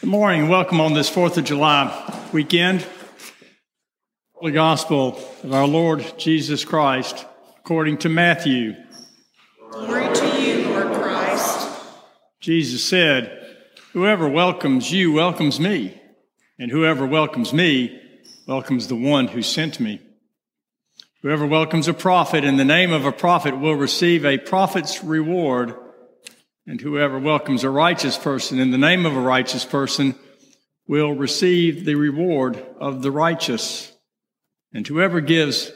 Good morning. Welcome on this 4th of July weekend. The Gospel of our Lord Jesus Christ according to Matthew. Glory to you, Lord Christ. Jesus said, Whoever welcomes you welcomes me, and whoever welcomes me welcomes the one who sent me. Whoever welcomes a prophet in the name of a prophet will receive a prophet's reward. And whoever welcomes a righteous person in the name of a righteous person will receive the reward of the righteous. And whoever gives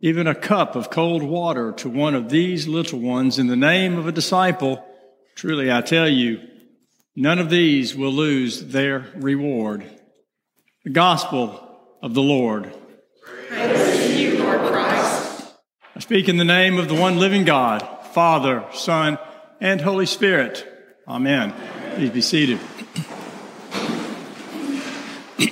even a cup of cold water to one of these little ones in the name of a disciple, truly I tell you, none of these will lose their reward. The gospel of the Lord. Praise to you, Lord Christ. I speak in the name of the one living God, Father, Son, and Holy Spirit. Amen. Please be seated.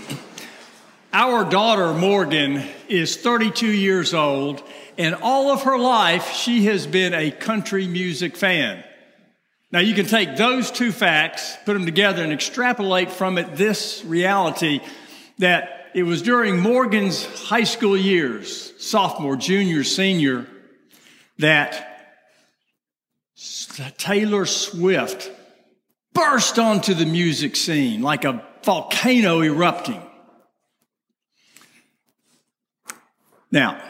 Our daughter, Morgan, is 32 years old, and all of her life she has been a country music fan. Now, you can take those two facts, put them together, and extrapolate from it this reality that it was during Morgan's high school years, sophomore, junior, senior, that Taylor Swift burst onto the music scene like a volcano erupting. Now,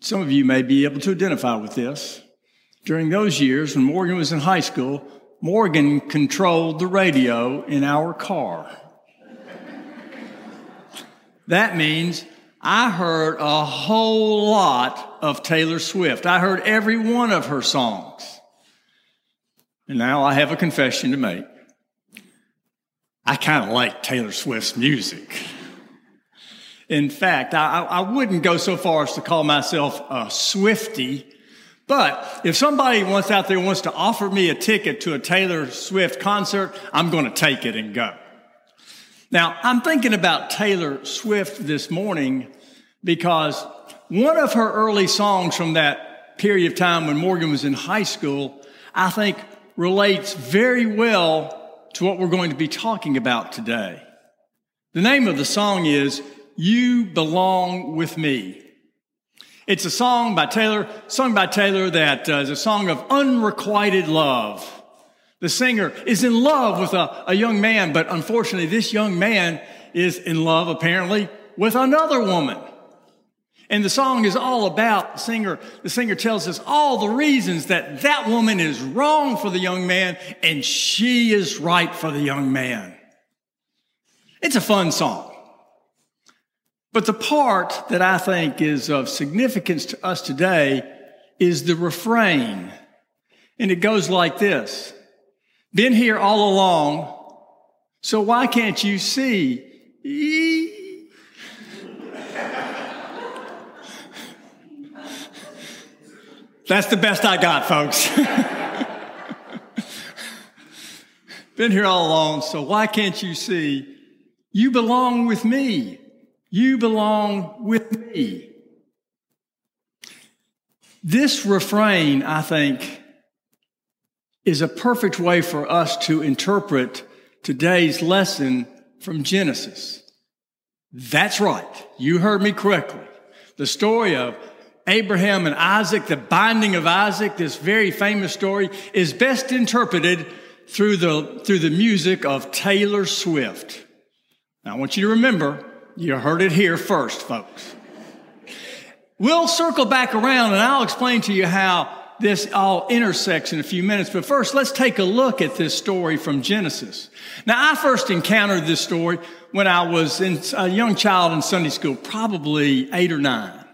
some of you may be able to identify with this. During those years, when Morgan was in high school, Morgan controlled the radio in our car. that means I heard a whole lot of Taylor Swift. I heard every one of her songs. And now I have a confession to make. I kind of like Taylor Swift's music. In fact, I, I, wouldn't go so far as to call myself a Swifty, but if somebody wants out there wants to offer me a ticket to a Taylor Swift concert, I'm going to take it and go. Now, I'm thinking about Taylor Swift this morning because one of her early songs from that period of time when Morgan was in high school, I think relates very well to what we're going to be talking about today. The name of the song is You Belong With Me. It's a song by Taylor, sung by Taylor that uh, is a song of unrequited love. The singer is in love with a, a young man, but unfortunately, this young man is in love, apparently, with another woman. And the song is all about the singer. The singer tells us all the reasons that that woman is wrong for the young man and she is right for the young man. It's a fun song. But the part that I think is of significance to us today is the refrain. And it goes like this. Been here all along, so why can't you see? That's the best I got, folks. Been here all along, so why can't you see? You belong with me. You belong with me. This refrain, I think, is a perfect way for us to interpret today's lesson from Genesis. That's right. You heard me correctly. The story of Abraham and Isaac, the binding of Isaac, this very famous story is best interpreted through the, through the music of Taylor Swift. Now I want you to remember, you heard it here first, folks. We'll circle back around and I'll explain to you how this all intersects in a few minutes. But first, let's take a look at this story from Genesis. Now, I first encountered this story when I was a young child in Sunday school, probably eight or nine.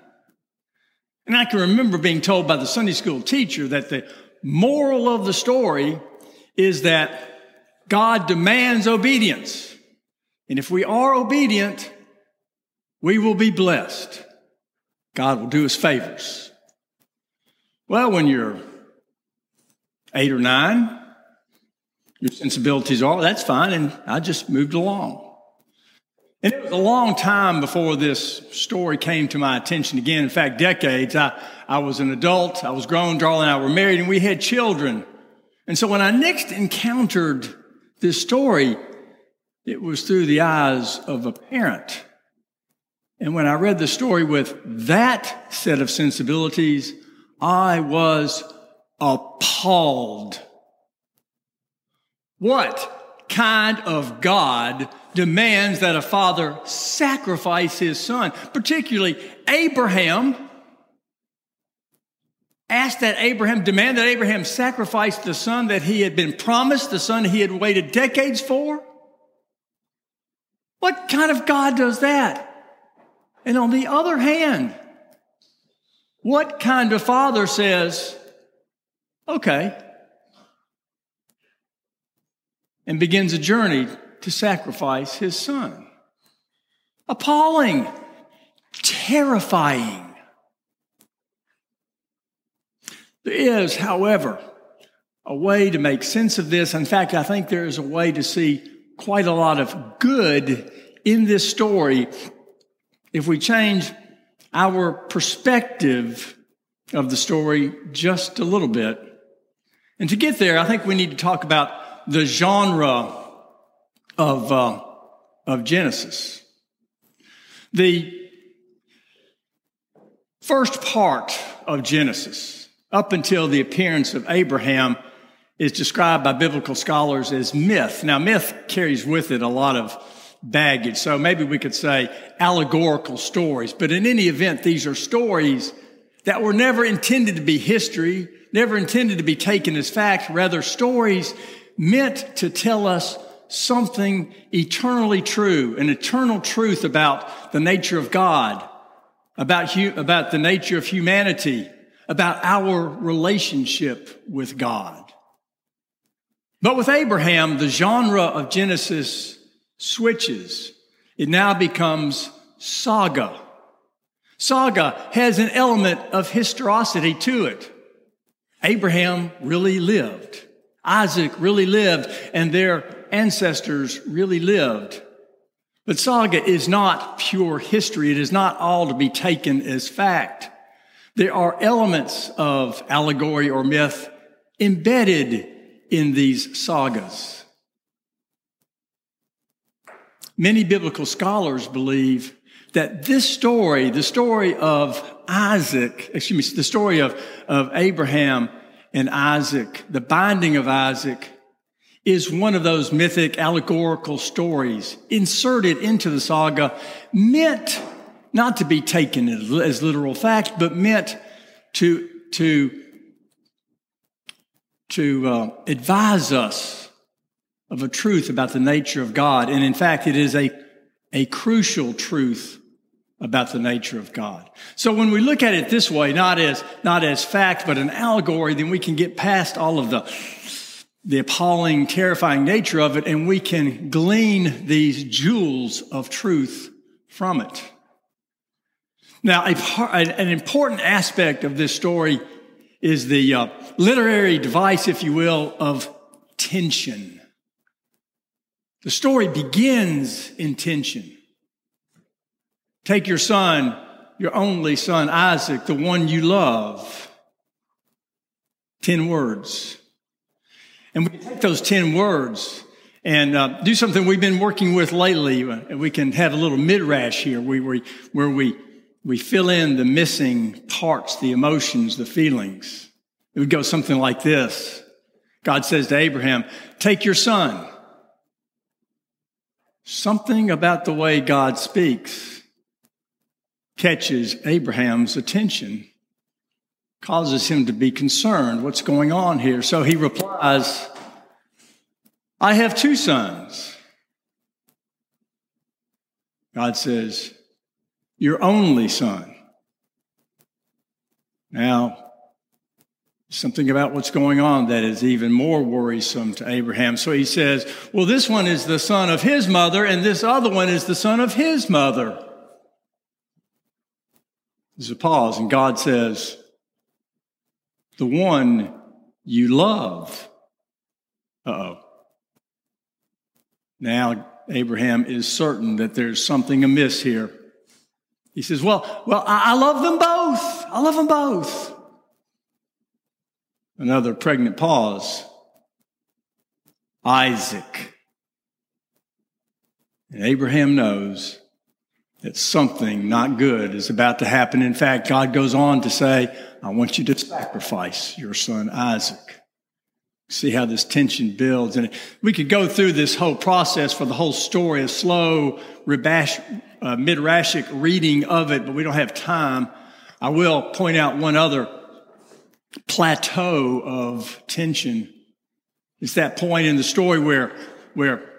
And I can remember being told by the Sunday school teacher that the moral of the story is that God demands obedience. And if we are obedient, we will be blessed. God will do us favors. Well, when you're eight or nine, your sensibilities are, that's fine. And I just moved along. And it was a long time before this story came to my attention again. In fact, decades. I, I was an adult. I was grown. Darla and I were married and we had children. And so when I next encountered this story, it was through the eyes of a parent. And when I read the story with that set of sensibilities, I was appalled. What kind of God demands that a father sacrifice his son? Particularly Abraham asked that Abraham, demand that Abraham sacrifice the son that he had been promised, the son he had waited decades for? What kind of God does that? And on the other hand, what kind of father says, okay, and begins a journey to sacrifice his son? Appalling, terrifying. There is, however, a way to make sense of this. In fact, I think there is a way to see quite a lot of good in this story if we change our perspective of the story just a little bit. And to get there, I think we need to talk about the genre of, uh, of Genesis. The first part of Genesis, up until the appearance of Abraham, is described by biblical scholars as myth. Now, myth carries with it a lot of baggage. So maybe we could say allegorical stories. But in any event, these are stories that were never intended to be history, never intended to be taken as facts, rather stories meant to tell us something eternally true, an eternal truth about the nature of God, about, hu- about the nature of humanity, about our relationship with God. But with Abraham, the genre of Genesis switches. It now becomes saga. Saga has an element of historicity to it. Abraham really lived. Isaac really lived and their ancestors really lived. But saga is not pure history. It is not all to be taken as fact. There are elements of allegory or myth embedded in these sagas. Many biblical scholars believe that this story, the story of Isaac, excuse me, the story of, of Abraham and Isaac, the binding of Isaac, is one of those mythic allegorical stories inserted into the saga, meant not to be taken as literal fact, but meant to, to, to uh, advise us of a truth about the nature of God. And in fact, it is a, a crucial truth about the nature of God. So when we look at it this way, not as, not as fact, but an allegory, then we can get past all of the, the appalling, terrifying nature of it, and we can glean these jewels of truth from it. Now, a part, an important aspect of this story is the uh, literary device, if you will, of tension. The story begins in tension. Take your son, your only son, Isaac, the one you love. Ten words. And we take those ten words and uh, do something we've been working with lately. And we can have a little midrash here where we, where we, we fill in the missing parts, the emotions, the feelings. It would go something like this. God says to Abraham, take your son, Something about the way God speaks catches Abraham's attention, causes him to be concerned. What's going on here? So he replies, I have two sons. God says, Your only son. Now, something about what's going on that is even more worrisome to Abraham. So he says, well, this one is the son of his mother, and this other one is the son of his mother. There's a pause, and God says, the one you love. Uh oh. Now, Abraham is certain that there's something amiss here. He says, Well, well, I, I love them both. I love them both. Another pregnant pause. Isaac. And Abraham knows that something not good is about to happen. In fact, God goes on to say, I want you to sacrifice your son Isaac. See how this tension builds. And we could go through this whole process for the whole story, a slow, uh, midrashic reading of it, but we don't have time. I will point out one other plateau of tension. It's that point in the story where, where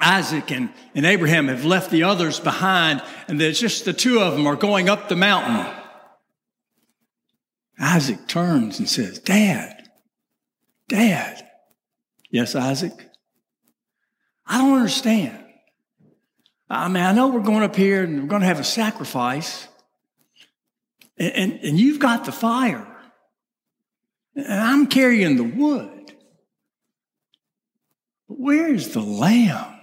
Isaac and, and Abraham have left the others behind, and there's just the two of them are going up the mountain. Isaac turns and says, Dad, Dad. Yes, Isaac? I don't understand. I mean, I know we're going up here and we're going to have a sacrifice, and, and, and you've got the fire, and I'm carrying the wood. But where's the lamb?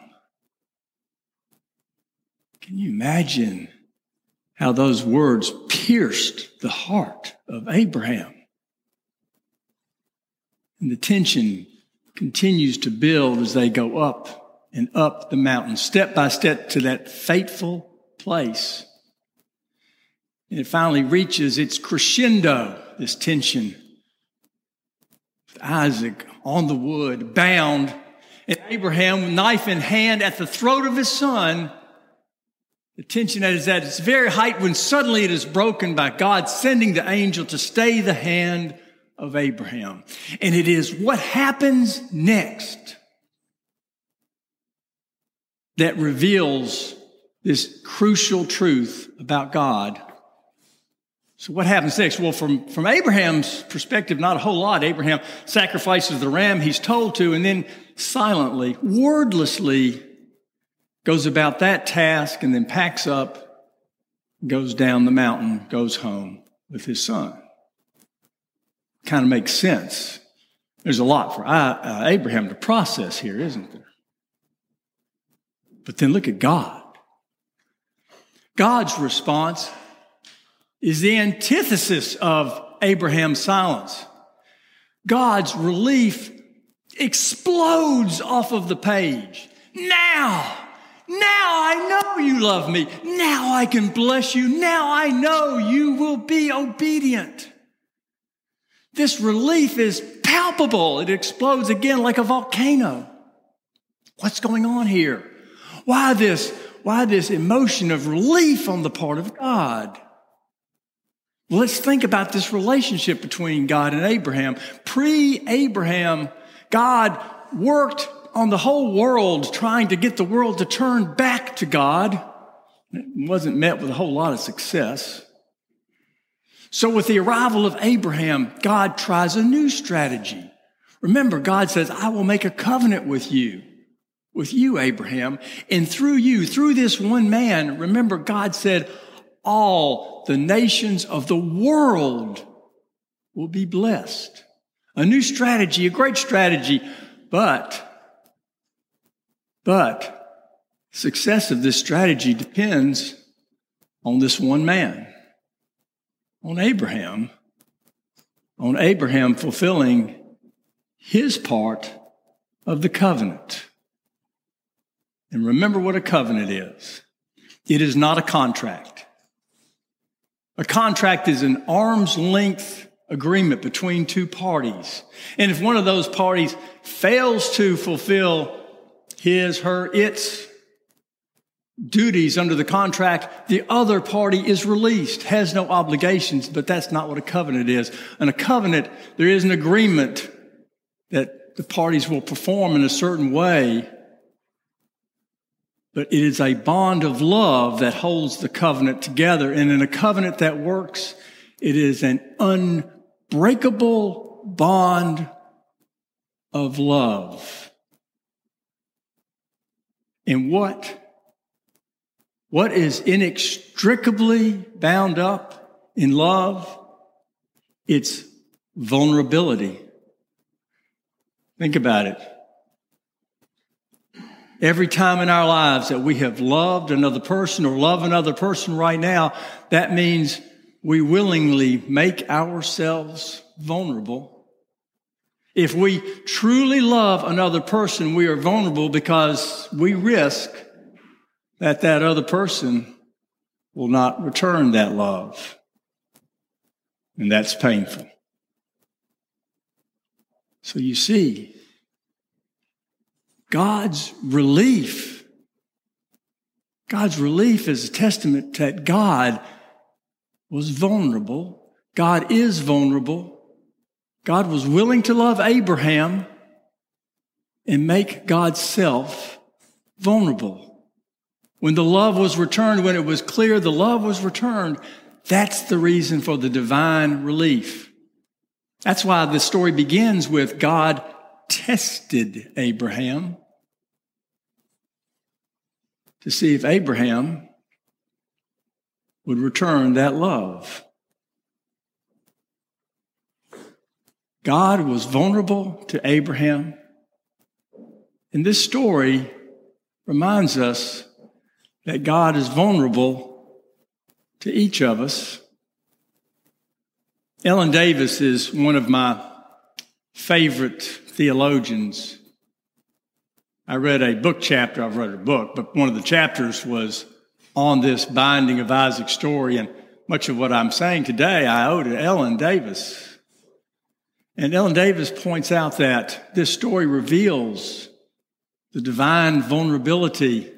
Can you imagine how those words pierced the heart of Abraham? And the tension continues to build as they go up and up the mountain, step by step to that fateful place. And it finally reaches its crescendo, this tension. Isaac on the wood, bound, and Abraham, knife in hand, at the throat of his son, the tension is at its very height when suddenly it is broken by God sending the angel to stay the hand of Abraham. And it is what happens next that reveals this crucial truth about God. So what happens next? Well, from, from Abraham's perspective, not a whole lot. Abraham sacrifices the ram he's told to and then silently, wordlessly goes about that task and then packs up, goes down the mountain, goes home with his son. Kind of makes sense. There's a lot for uh, Abraham to process here, isn't there? But then look at God. God's response is the antithesis of Abraham's silence. God's relief explodes off of the page. Now, now I know you love me. Now I can bless you. Now I know you will be obedient. This relief is palpable. It explodes again like a volcano. What's going on here? Why this, why this emotion of relief on the part of God? Let's think about this relationship between God and Abraham. Pre Abraham, God worked on the whole world trying to get the world to turn back to God. It wasn't met with a whole lot of success. So with the arrival of Abraham, God tries a new strategy. Remember, God says, I will make a covenant with you, with you, Abraham, and through you, through this one man, remember, God said, all the nations of the world will be blessed. A new strategy, a great strategy, but but success of this strategy depends on this one man, on Abraham, on Abraham fulfilling his part of the covenant. And remember what a covenant is it is not a contract. A contract is an arm's length agreement between two parties. And if one of those parties fails to fulfill his, her, its duties under the contract, the other party is released, has no obligations, but that's not what a covenant is. In a covenant, there is an agreement that the parties will perform in a certain way, but it is a bond of love that holds the covenant together. And in a covenant that works, it is an unbreakable bond of love. And what? What is inextricably bound up in love? It's vulnerability. Think about it. Every time in our lives that we have loved another person or love another person right now, that means we willingly make ourselves vulnerable if we truly love another person, we are vulnerable because we risk that that other person will not return that love. And that's painful. So you see, God's relief, God's relief is a testament that God was vulnerable. God is vulnerable. God was willing to love Abraham and make God's self vulnerable. When the love was returned, when it was clear the love was returned, that's the reason for the divine relief. That's why the story begins with God tested Abraham to see if Abraham would return that love. God was vulnerable to Abraham. And this story reminds us that God is vulnerable to each of us. Ellen Davis is one of my favorite theologians. I read a book chapter, I've read a book, but one of the chapters was on this binding of Isaac's story. And much of what I'm saying today, I owe to Ellen Davis. And Ellen Davis points out that this story reveals the divine vulnerability,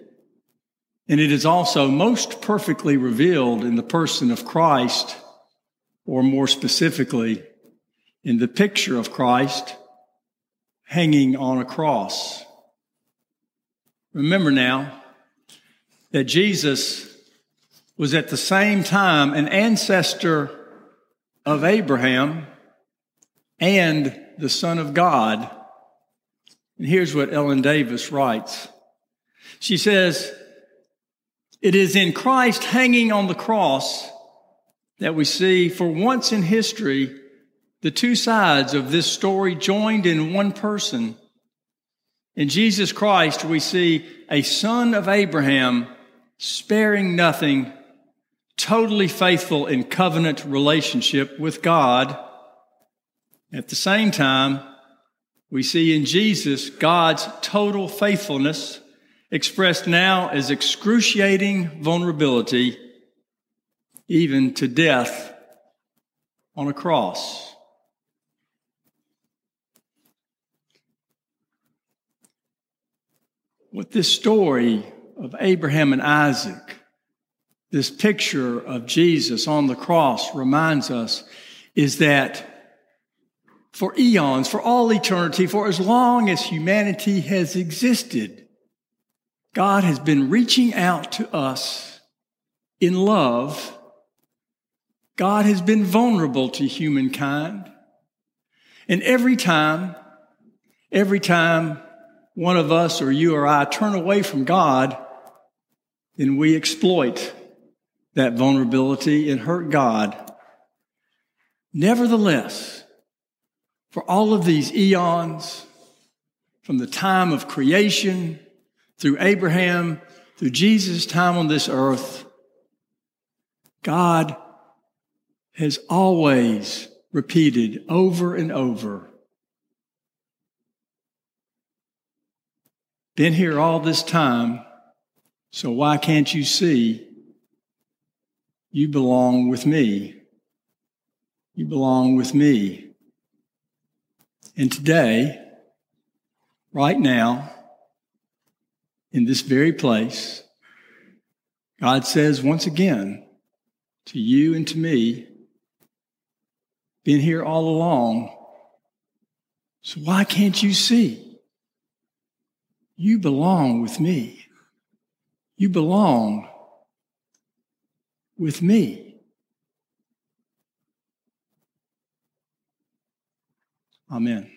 and it is also most perfectly revealed in the person of Christ, or more specifically, in the picture of Christ hanging on a cross. Remember now that Jesus was at the same time an ancestor of Abraham and the Son of God. And here's what Ellen Davis writes. She says, It is in Christ hanging on the cross that we see, for once in history, the two sides of this story joined in one person. In Jesus Christ, we see a son of Abraham sparing nothing, totally faithful in covenant relationship with God at the same time, we see in Jesus God's total faithfulness expressed now as excruciating vulnerability, even to death on a cross. What this story of Abraham and Isaac, this picture of Jesus on the cross reminds us is that for eons, for all eternity, for as long as humanity has existed. God has been reaching out to us in love. God has been vulnerable to humankind. And every time, every time one of us or you or I turn away from God, then we exploit that vulnerability and hurt God. Nevertheless, for all of these eons, from the time of creation through Abraham, through Jesus' time on this earth, God has always repeated over and over been here all this time, so why can't you see you belong with me? You belong with me. And today, right now, in this very place, God says once again to you and to me, been here all along. So why can't you see? You belong with me. You belong with me. Amen.